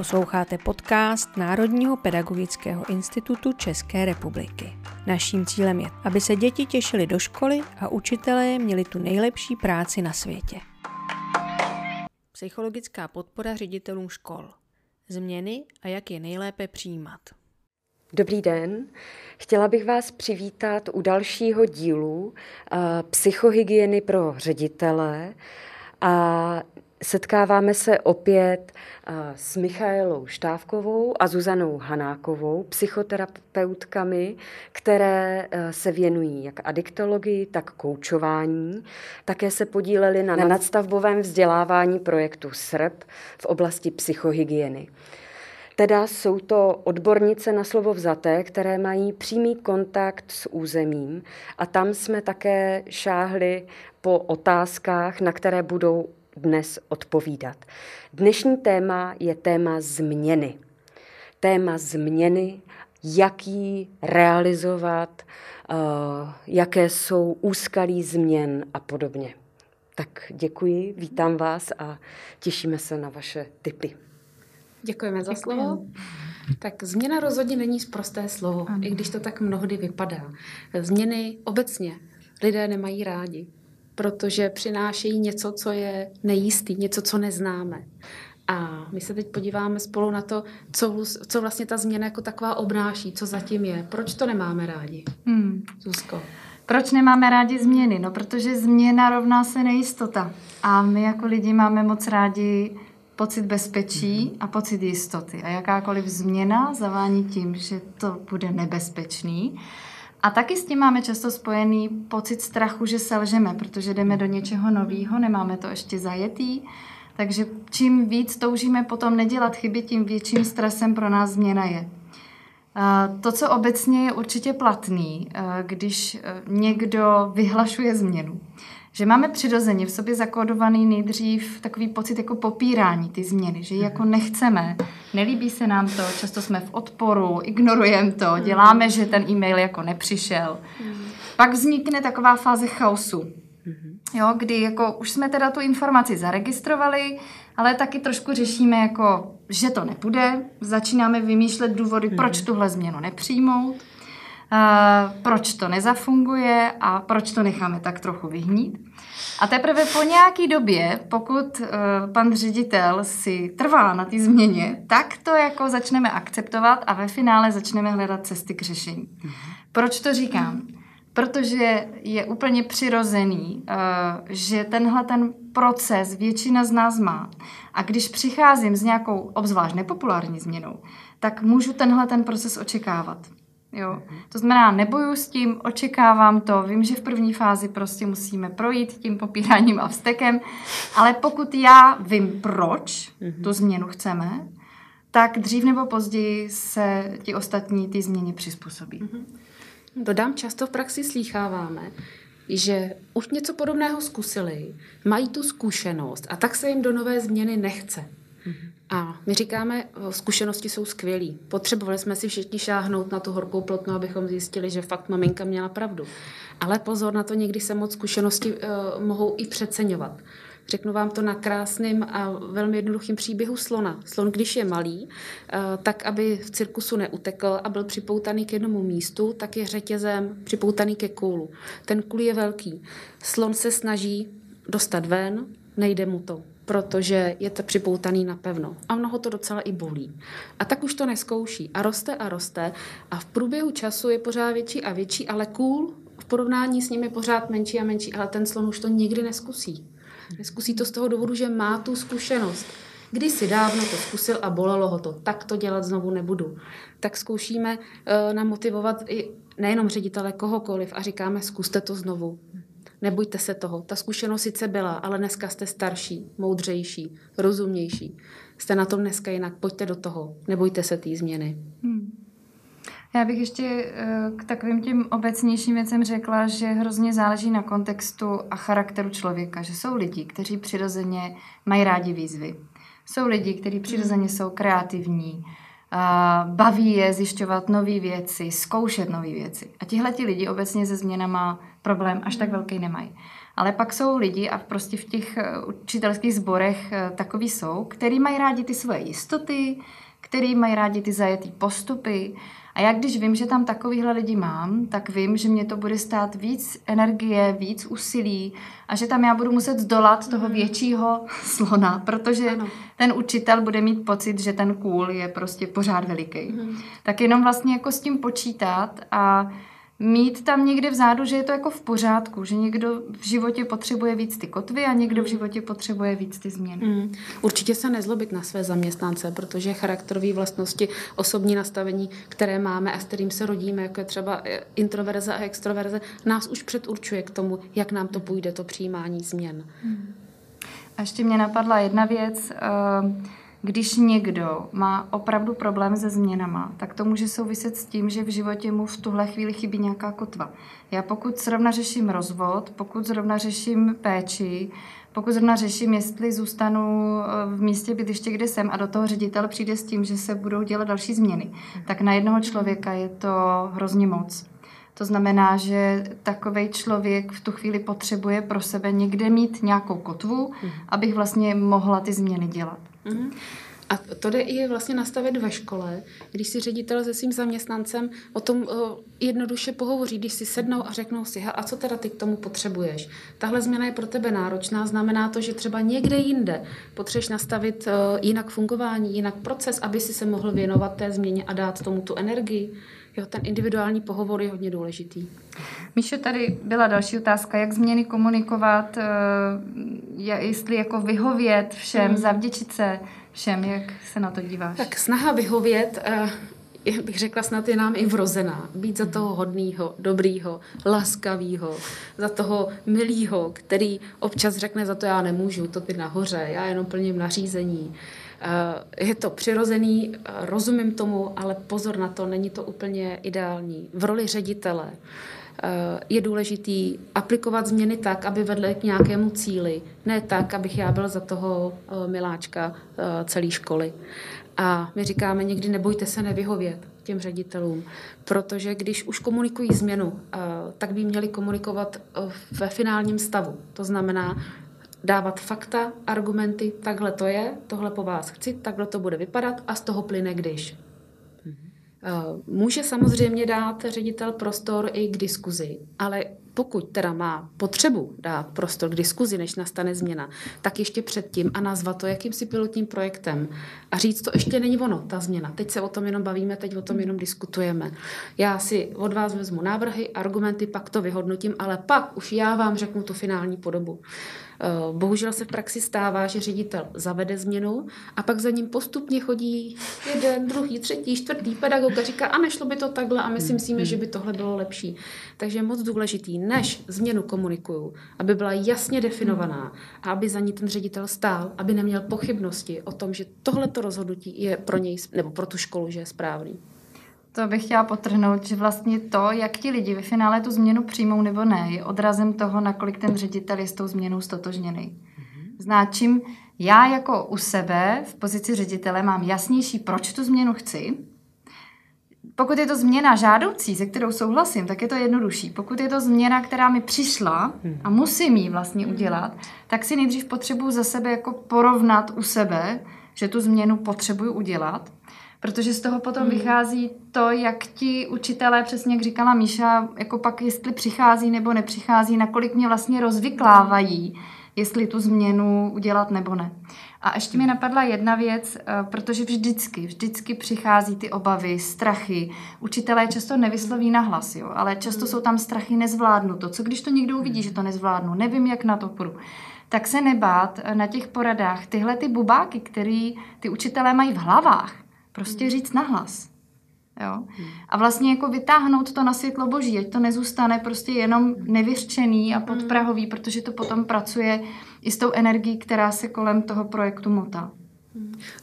Posloucháte podcast Národního pedagogického institutu České republiky. Naším cílem je, aby se děti těšily do školy a učitelé měli tu nejlepší práci na světě. Psychologická podpora ředitelům škol. Změny a jak je nejlépe přijímat. Dobrý den. Chtěla bych vás přivítat u dalšího dílu uh, psychohygieny pro ředitele. A Setkáváme se opět s Michailou Štávkovou a Zuzanou Hanákovou, psychoterapeutkami, které e, se věnují jak adiktologii, tak koučování. Také se podíleli na nadstavbovém vzdělávání projektu SRP v oblasti psychohygieny. Teda jsou to odbornice na slovo vzaté, které mají přímý kontakt s územím a tam jsme také šáhli po otázkách, na které budou dnes odpovídat. Dnešní téma je téma změny. Téma změny, jak ji realizovat, eh, jaké jsou úskalí změn a podobně. Tak děkuji, vítám vás a těšíme se na vaše tipy. Děkujeme za Děkujeme. slovo. Tak změna rozhodně není zprosté slovo, ano. i když to tak mnohdy vypadá. Změny obecně lidé nemají rádi protože přinášejí něco, co je nejistý, něco, co neznáme. A my se teď podíváme spolu na to, co, co vlastně ta změna jako taková obnáší, co zatím je. Proč to nemáme rádi? Hmm. Zuzko. Proč nemáme rádi změny? No, protože změna rovná se nejistota. A my jako lidi máme moc rádi pocit bezpečí a pocit jistoty. A jakákoliv změna zavání tím, že to bude nebezpečný. A taky s tím máme často spojený pocit strachu, že selžeme, protože jdeme do něčeho nového, nemáme to ještě zajetý. Takže čím víc toužíme potom nedělat chyby, tím větším stresem pro nás změna je. To, co obecně je určitě platný, když e, někdo vyhlašuje změnu, že máme přirozeně v sobě zakódovaný nejdřív takový pocit jako popírání ty změny, že jako nechceme, nelíbí se nám to, často jsme v odporu, ignorujeme to, mhm. děláme, že ten e-mail jako nepřišel. Mhm. Pak vznikne taková fáze chaosu, mhm. jo, kdy jako už jsme teda tu informaci zaregistrovali, ale taky trošku řešíme jako, že to nepůjde, začínáme vymýšlet důvody, proč tuhle změnu nepřijmout. Proč to nezafunguje a proč to necháme tak trochu vyhnít. A teprve po nějaký době, pokud uh, pan ředitel si trvá na té změně, tak to jako začneme akceptovat a ve finále začneme hledat cesty k řešení. Proč to říkám? Protože je úplně přirozený, uh, že tenhle ten proces většina z nás má. A když přicházím s nějakou obzvlášť nepopulární změnou, tak můžu tenhle ten proces očekávat. Jo. Mhm. To znamená, neboju s tím, očekávám to, vím, že v první fázi prostě musíme projít tím popíráním a vstekem, ale pokud já vím, proč mm-hmm. tu změnu chceme, tak dřív nebo později se ti ostatní ty změny přizpůsobí. Dodám, často v praxi slýcháváme, že už něco podobného zkusili, mají tu zkušenost a tak se jim do nové změny nechce. A my říkáme, zkušenosti jsou skvělé. Potřebovali jsme si všichni šáhnout na tu horkou plotnu, abychom zjistili, že fakt maminka měla pravdu. Ale pozor na to, někdy se moc zkušenosti uh, mohou i přeceňovat. Řeknu vám to na krásném a velmi jednoduchém příběhu slona. Slon, když je malý, eh, tak aby v cirkusu neutekl a byl připoutaný k jednomu místu, tak je řetězem připoutaný ke kůlu. Ten kůl je velký. Slon se snaží dostat ven, nejde mu to protože je to připoutaný na pevno. A mnoho to docela i bolí. A tak už to neskouší. A roste a roste. A v průběhu času je pořád větší a větší, ale kůl v porovnání s je pořád menší a menší, ale ten slon už to nikdy neskusí. Neskusí to z toho důvodu, že má tu zkušenost. Kdysi dávno to zkusil a bolelo ho to, tak to dělat znovu nebudu. Tak zkoušíme uh, namotivovat i nejenom ředitele, kohokoliv a říkáme, zkuste to znovu. Nebojte se toho. Ta zkušenost sice byla, ale dneska jste starší, moudřejší, rozumnější. Jste na tom dneska jinak. Pojďte do toho. Nebojte se té změny. Hmm. Já bych ještě eh, k takovým těm obecnějším věcem řekla, že hrozně záleží na kontextu a charakteru člověka, že jsou lidi, kteří přirozeně mají rádi výzvy. Jsou lidi, kteří přirozeně jsou kreativní, baví je zjišťovat nové věci, zkoušet nové věci. A tihle ti lidi obecně se změnama problém až tak velký nemají. Ale pak jsou lidi a prostě v těch eh, učitelských sborech eh, takový jsou, který mají rádi ty svoje jistoty, který mají rádi ty zajetý postupy. A já když vím, že tam takovýhle lidi mám, tak vím, že mě to bude stát víc energie, víc úsilí a že tam já budu muset zdolat toho mhm. většího slona, protože ano. ten učitel bude mít pocit, že ten kůl je prostě pořád veliký. Mm. Tak jenom vlastně jako s tím počítat a mít tam někde vzadu, že je to jako v pořádku, že někdo v životě potřebuje víc ty kotvy a někdo v životě potřebuje víc ty změny. Mm. Určitě se nezlobit na své zaměstnance, protože charakterové vlastnosti, osobní nastavení, které máme a s kterým se rodíme, jako je třeba introverze a extroverze, nás už předurčuje k tomu, jak nám to půjde, to přijímání změn. Mm. A ještě mě napadla jedna věc. Uh, když někdo má opravdu problém se změnama, tak to může souviset s tím, že v životě mu v tuhle chvíli chybí nějaká kotva. Já pokud zrovna řeším rozvod, pokud zrovna řeším péči, pokud zrovna řeším, jestli zůstanu eh, v místě bydliště, kde jsem a do toho ředitel přijde s tím, že se budou dělat další změny, tak na jednoho člověka je to hrozně moc. To znamená, že takový člověk v tu chvíli potřebuje pro sebe někde mít nějakou kotvu, mhm. abych vlastně mohla ty změny dělat. Mm-hmm. A to jde i vlastně nastavit ve škole, když si ředitel se svým zaměstnancem o tom o, jednoduše pohovoří, když si sednou a řeknou si, a co teda ty k tomu potřebuješ? Tahle změna je pro tebe náročná, znamená to, že třeba někde jinde potřebuješ nastavit o, jinak fungování, jinak proces, aby si se mohl věnovat té změně a dát tomu tu energii. Jo, ten individuální pohovor je hodně důležitý. Míšo, tady byla další otázka, jak změny komunikovat, eh, jestli jako vyhovět všem, hmm. zavděčit se všem, jak se na to díváš? Tak snaha vyhovět, eh, bych řekla, snad je nám i vrozená. Být za toho hodného, dobrýho, laskavého, za toho milého, který občas řekne, za to já nemůžu, to ty nahoře, já jenom plním nařízení. Je to přirozený, eh, rozumím tomu, ale pozor na to, není to úplně ideální. V roli ředitele eh, je důležitý aplikovat změny tak, aby vedly k nějakému cíli, ne tak, abych já byl za toho miláčka celé školy. A my říkáme někdy nebojte se nevyhovět těm ředitelům, protože když už komunikují změnu, tak by měli komunikovat ve finálním stavu. To znamená, dávat fakta, argumenty, takhle to je, tohle po vás chci, takhle to bude vypadat a z toho plyne když. Eh, může samozřejmě dát ředitel prostor i k diskuzi, ale pokud teda má potřebu dát prostor k diskuzi, než nastane změna, tak ještě předtím a nazvat to jakýmsi pilotním projektem a říct, to ještě není ono, ta změna. Teď se o tom jenom bavíme, teď o tom jenom diskutujeme. Já si od vás vezmu návrhy, argumenty, pak to vyhodnotím, ale pak už já vám řeknu tu finální podobu. Eh, bohužel se v praxi stává, že ředitel zavede změnu a pak za ním postupně chodí jeden, druhý, třetí, čtvrtý pedagog a říká, a nešlo by to takhle a my si myslíme, že by tohle bylo lepší. Takže je moc důležitý, než změnu komunikuju, aby byla jasně definovaná a aby za ní ten ředitel stál, aby neměl pochybnosti o tom, že tohleto rozhodnutí je pro něj nebo pro tu školu, že je správný. To bych chtěla potrhnout, že vlastně to, jak ti lidi ve finále tu změnu přijmou nebo ne, je odrazem toho, nakolik ten ředitel je s tou změnou stotožněný. Značím, já jako u sebe v pozici ředitele mám jasnější, proč tu změnu chci. Pokud je to změna žádoucí, se kterou souhlasím, tak je to jednodušší. Pokud je to změna, která mi přišla a musím ji vlastně udělat, tak si nejdřív potřebuji za sebe jako porovnat u sebe, že tu změnu potřebuji udělat Protože z toho potom hmm. vychází to, jak ti učitelé, přesně jak říkala Míša, jako pak jestli přichází nebo nepřichází, nakolik mě vlastně rozvyklávají, jestli tu změnu udělat nebo ne. A ještě mi napadla jedna věc, eh, protože vždycky, vždycky přichází ty obavy, strachy. Učitelé často nevysloví na hlas, jo, ale často jsou tam strachy, nezvládnu to. Co když to někdo uvidí, že to nezvládnu, nevím, jak na to půjdu. Tak se nebát na těch poradách tyhle ty bubáky, které ty učitelé mají v hlavách, Prostě hmm. říct nahlas. Jo? Hmm. A vlastně jako vytáhnout to na světlo boží, ať to nezůstane prostě jenom nevyřčený a hmm. podprahový, protože to potom pracuje i s tou energií, která se kolem toho projektu motá.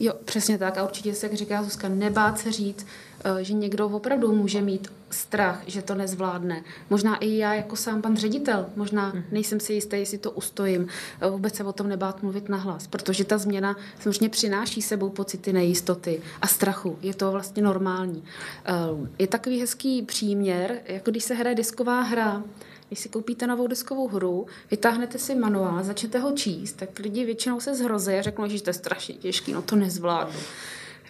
Jo, přesně tak. A určitě se, jak říká Zuzka, nebát se říct, eh, že někdo opravdu může mít strach, že to nezvládne. Možná i já jako sám pan ředitel, možná mhm. nejsem si jistý, jestli to ustojím. Eh, vůbec se o tom nebát mluvit nahlas, protože ta změna samozřejmě přináší sebou pocity nejistoty a strachu. Je to vlastně normální. Eh, je takový hezký příměr, jako když se hraje disková hra, Když si koupíte novou diskovou hru, vytáhnete si manuál, začnete ho číst, tak lidi většinou se zhrozí a řeknou, že to je strašně těžký, no to nezvládnu.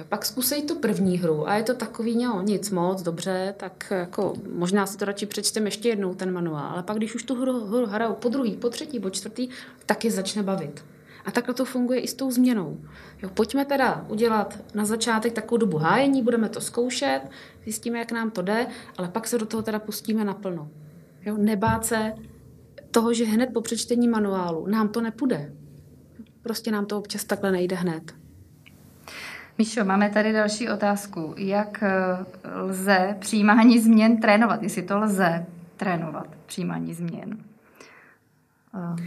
Pak zkusej tu první hru a je to takový, no, nic moc, dobře, tak jako možná si to radši přečtem ještě jednou ten manuál, ale pak když už tu hru, hru hrajou po druhý, po třetí, po čtvrtý, tak je začne bavit. A takhle to funguje i s tou změnou. Jo, pojďme teda udělat na začátek takovou dobu hájení, budeme to zkoušet, zjistíme, jak nám to jde, ale pak se do toho teda pustíme naplno. Jo, nebát se toho, že hned po přečtení manuálu nám to nepůjde. Prostě nám to občas takhle nejde hned. Míšo, máme tady další otázku. Jak eh, lze přijímání změn trénovat? Jestli to lze trénovat, přijímání změn? Eh.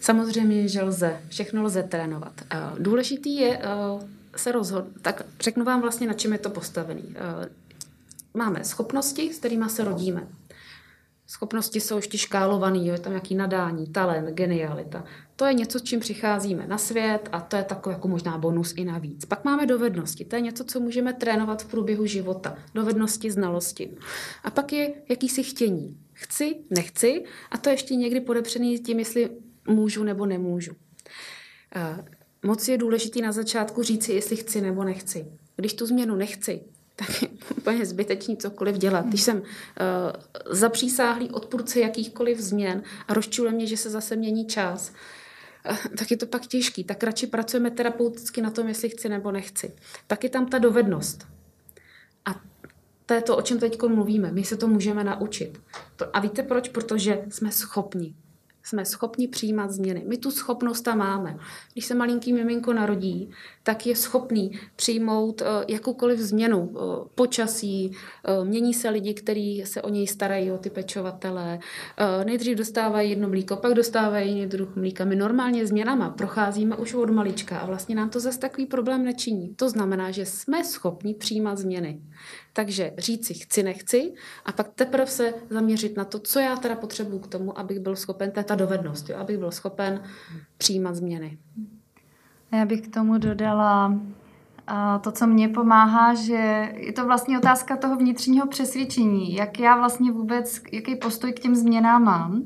Samozřejmě, že lze. Všechno lze trénovat. Eh, důležitý je se rozhodnout. Tak řeknu vám vlastně, na čem je to postavený. Máme schopnosti, s kterými se rodíme. Schopnosti jsou ještě škálované, je tam nějaký nadání, talent, genialita. To je něco, čím přicházíme na svět a to je takový jako možná bonus i navíc. Pak máme dovednosti, to je něco, co můžeme trénovat v průběhu života. Dovednosti, znalosti. A pak je jakýsi chtění. Chci, nechci a to je ještě někdy podepřený tím, jestli můžu nebo nemůžu. Moc je důležitý na začátku říci, jestli chci nebo nechci. Když tu změnu nechci, tak je úplně zbytečný cokoliv dělat. Když jsem uh, zapřísáhlý odpůrce jakýchkoliv změn a rozčule mě, že se zase mění čas, uh, tak je to pak těžký. Tak radši pracujeme terapeuticky na tom, jestli chci nebo nechci. Tak je tam ta dovednost. A to je to, o čem teď mluvíme. My se to můžeme naučit. A víte proč? Protože jsme schopni jsme schopni přijímat změny. My tu schopnost tam máme. Když se malinký miminko narodí, tak je schopný přijmout uh, jakoukoliv změnu. Uh, počasí, uh, mění se lidi, kteří se o něj starají, o ty pečovatele. Nejdřív dostávají jedno mlíko, pak dostávají jiný druh mlíka. My normálně změnama procházíme už od malička a vlastně nám to zase takový problém nečiní. To znamená, že jsme schopni přijímat změny. Takže říci chci, nechci a pak teprve se zaměřit na to, co já teda potřebuju k tomu, abych byl schopen, je ta dovednost, jo, abych byl schopen přijímat změny. Já bych k tomu dodala a to, co mě pomáhá, že je to vlastně otázka toho vnitřního přesvědčení, jak já vlastně vůbec, jaký postoj k těm změnám mám.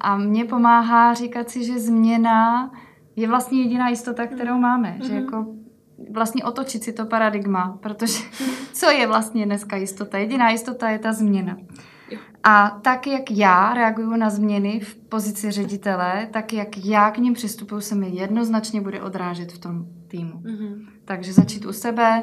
A mě pomáhá říkat si, že změna je vlastně jediná jistota, kterou máme. Mm-hmm. Že jako vlastně otočit si to paradigma, protože co je vlastně dneska jistota? Jediná jistota je ta změna. A tak, jak já reaguju na změny v pozici ředitele, tak jak já k ním přistupuju, se mi jednoznačně bude odrážet v tom týmu. Mm-hmm. Takže začít u sebe,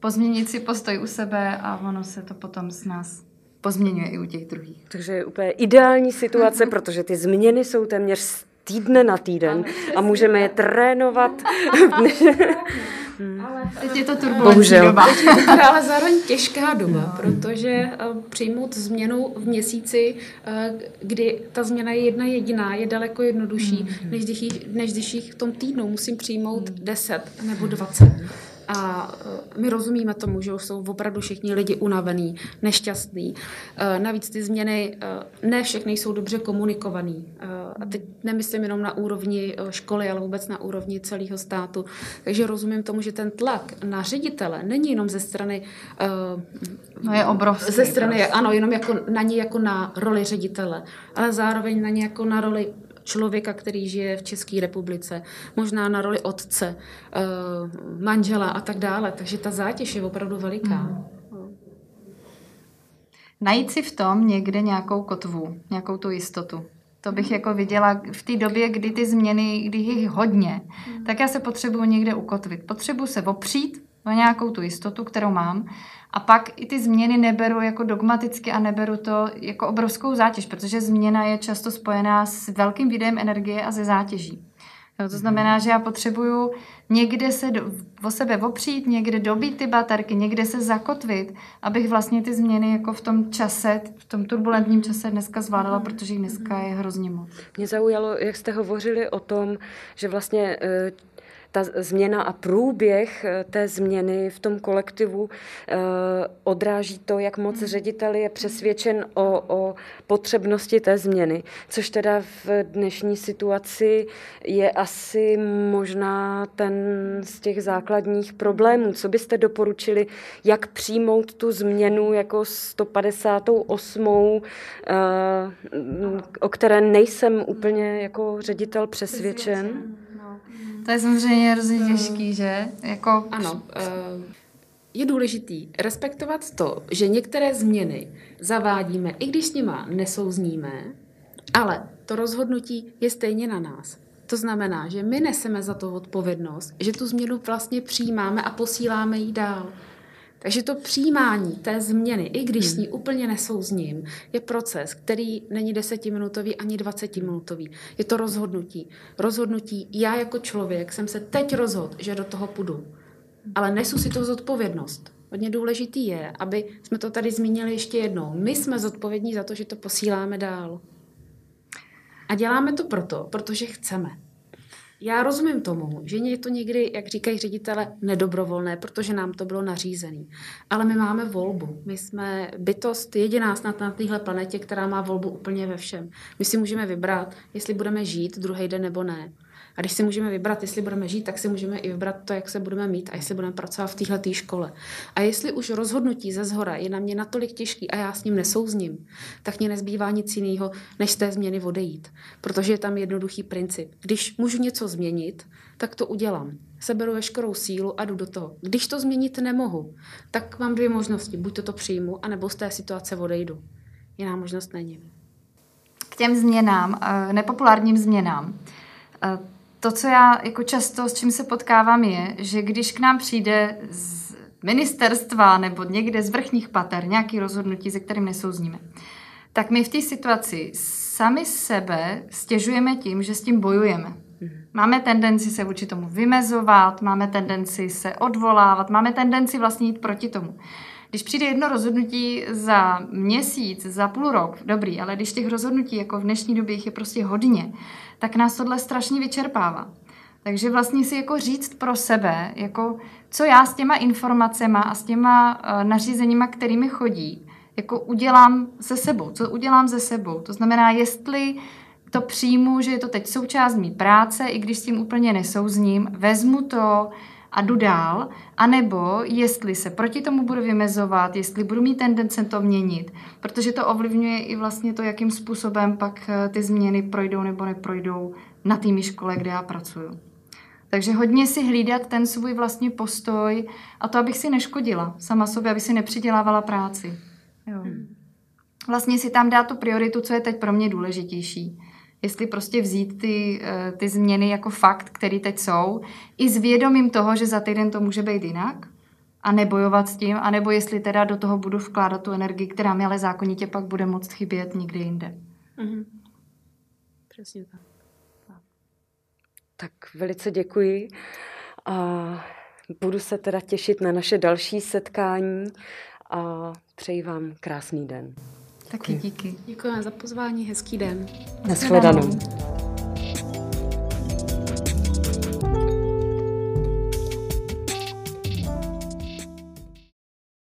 pozměnit si postoj u sebe a ono se to potom s nás pozměňuje i u těch druhých. Takže je úplně ideální situace, protože ty změny jsou téměř týdne na týden a můžeme je trénovat. Hmm. Ale teď je to turbulentní doba. ale zároveň těžká doba, no. protože uh, přijmout změnu v měsíci, uh, kdy ta změna je jedna jediná, je daleko jednodušší, hmm. než, když jich, než když jich v tom týdnu musím přijmout hmm. 10 nebo 20. A e, my rozumíme tomu, že už jsou opravdu všichni lidi unavený, nešťastní. E, navíc ty změny, e, ne všechny jsou dobře komunikovaný. A teď nemyslím jenom na úrovni školy, ale vůbec na úrovni celého státu. Takže rozumím tomu, že ten tlak na ředitele není jenom ze strany... No je obrovský. Ze strany, prostě. ano, jenom jako na ní jako na roli ředitele, ale zároveň na ně jako na roli člověka, který žije v České republice, možná na roli otce, eh, manžela a tak dále. Takže ta zátěž je opravdu veliká. Mm. Najít si v tom někde nějakou kotvu, nějakou tu jistotu. To bych jako viděla v té době, kdy ty změny, kdy jich hodně, mm. tak já se potřebuji někde ukotvit. Potřebuji se opřít o nějakou tu jistotu, kterou mám a pak i ty změny neberu jako dogmaticky a neberu to jako obrovskou zátěž, protože změna je často spojená s velkým výdejem energie a ze zátěží. Jo, to znamená, že já potřebuju někde se do, o sebe opřít, někde dobít ty baterky, někde se zakotvit, abych vlastně ty změny jako v tom čase, v tom turbulentním čase dneska zvládala, protože jich dneska je hrozně moc. Mě zaujalo, jak jste hovořili o tom, že vlastně eh, ta změna a průběh eh, té změny v tom kolektivu eh, odráží to, jak moc hmm. ředitel je přesvědčen o, o potřebnosti té změny, což teda v dnešní situaci je asi možná ten z těch základních problémů. Co byste doporučili, jak přijmout tu změnu jako 158, o které nejsem úplně jako ředitel přesvědčen? To je samozřejmě hrozně těžký, že? Jako... Ano. Eh, je důležitý respektovat to, že některé změny zavádíme, i když s nima nesouzníme, ale to rozhodnutí je stejně na nás. To znamená, že my neseme za to odpovědnost, že tu změnu vlastně přijímáme a posíláme ji dál. Takže to přijímání té změny, i když s ní hmm. úplně nesouzním, je proces, který není desetiminutový ani dvacetiminutový. Je to rozhodnutí. Rozhodnutí, já jako člověk jsem se teď rozhodl, že do toho půjdu. Ale nesu si to zodpovědnost. Hodně důležitý je, aby jsme to tady zmínili ještě jednou. My jsme zodpovědní za to, že to posíláme dál. A děláme to proto, protože chceme. Já rozumím tomu, že je to někdy, jak říkají ředitele, nedobrovolné, protože nám to bylo nařízené. Ale my máme volbu. My jsme bytost jediná snad na téhle planetě, která má volbu úplně ve všem. My si můžeme vybrat, jestli budeme žít druhý den nebo ne. A když si můžeme vybrat, jestli budeme žít, tak si můžeme i vybrat to, jak se budeme mít a jestli budeme pracovat v téhle škole. A jestli už rozhodnutí ze zhora je na mě natolik těžký a já s ním nesouzním, tak mě nezbývá nic jiného, než z té změny odejít. Protože je tam jednoduchý princip. Když můžu něco změnit, tak to udělám. Seberu veškerou sílu a jdu do toho. Když to změnit nemohu, tak mám dvě možnosti. Buď toto přijmu, anebo z té situace odejdu. Jiná možnost není. K těm změnám, eh, nepopulárním změnám. To, co já jako často s čím se potkávám, je, že když k nám přijde z ministerstva nebo někde z vrchních pater nějaký rozhodnutí, se kterým nesouzníme, tak my v té situaci sami sebe stěžujeme tím, že s tím bojujeme. Máme tendenci se vůči tomu vymezovat, máme tendenci se odvolávat, máme tendenci vlastně jít proti tomu. Když přijde jedno rozhodnutí za měsíc, za půl rok, dobrý, ale když těch rozhodnutí jako v dnešní době jich je prostě hodně, tak nás tohle strašně vyčerpává. Takže vlastně si jako říct pro sebe, jako co já s těma informacemi a s těma uh, nařízeníma, kterými chodí, jako udělám se sebou, co udělám se sebou. To znamená, jestli to přijmu, že je to teď součást mý práce, i když s tím úplně nesouzním, vezmu to, a jdu dál, anebo jestli se proti tomu budu vymezovat, jestli budu mít tendence to měnit, protože to ovlivňuje i vlastně to, jakým způsobem pak eh, ty změny projdou nebo neprojdou na té škole, kde já pracuju. Takže hodně si hlídat ten svůj vlastní postoj a to, abych si neškodila sama sobě, aby si nepřidělávala práci. Jo. Hmm. Vlastně si tam dát tu prioritu, co je teď pro mě důležitější jestli prostě vzít ty, eh, ty změny jako fakt, který teď jsou, i s vědomím toho, že za týden to může být jinak a nebojovat s tím, anebo jestli teda do toho budu vkládat tu energii, která mi ale zákonitě pak bude moct chybět někde jinde. Mm-hmm. Přesně tak. Tak velice děkuji a budu se teda těšit na naše další setkání a přeji vám krásný den. Taky díky. Děkujeme za pozvání, hezký den. Naschledanou.